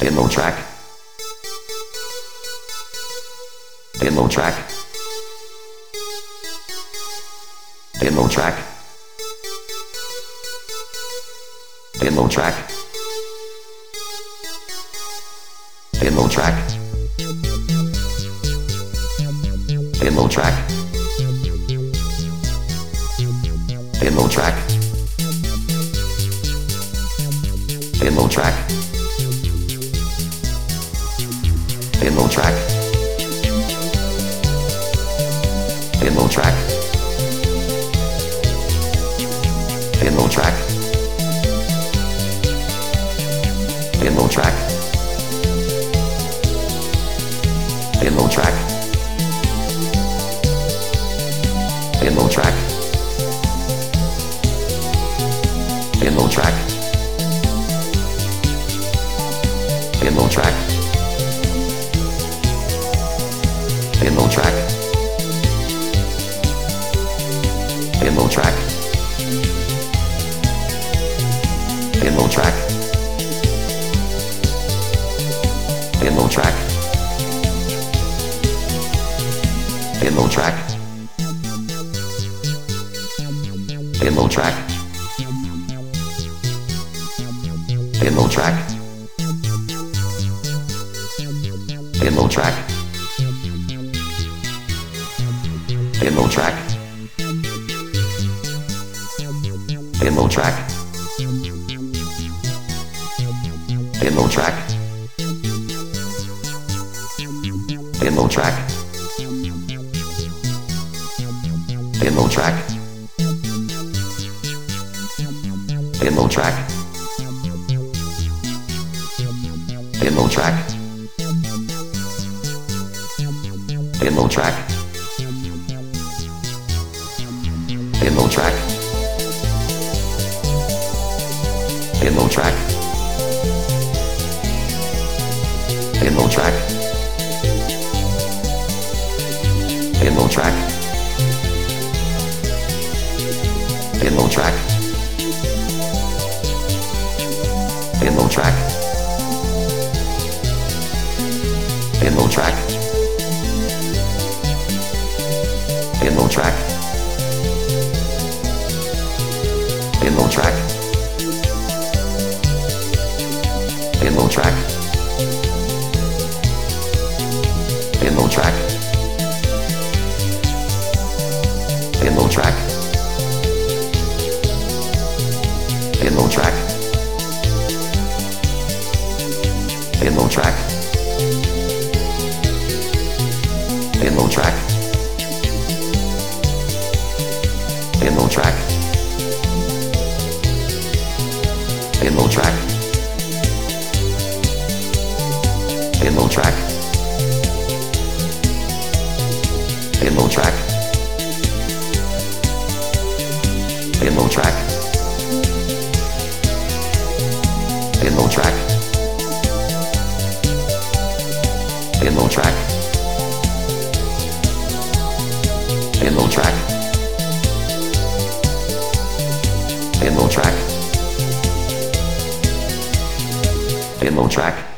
Demo track. Demo track. Demo track. Demo track. Demo track. Demo track. Demo track. Demo track. Demo track. Demo track. Demo track. Demo track. Demo track. Demo track. Demo track. Demo track. Demo track. Demo track. Demo track. Demo track. Demo track. Demo track. Demo track. Demo track. Demo track. Demo track. Demo track. Demo track. Demo track. Demo track. Demo track. Demo track. Demo track. Demo track. Demo track. Demo track. Demo track. Demo track. Demo track. Demo track. Demo track. Demo track. Demo track. Demo track. Demo track. Demo track. Demo track. Demo track. Demo track. Demo track. Demo track. Demo track. Demo track. Demo track. Demo track. Demo track. Download track.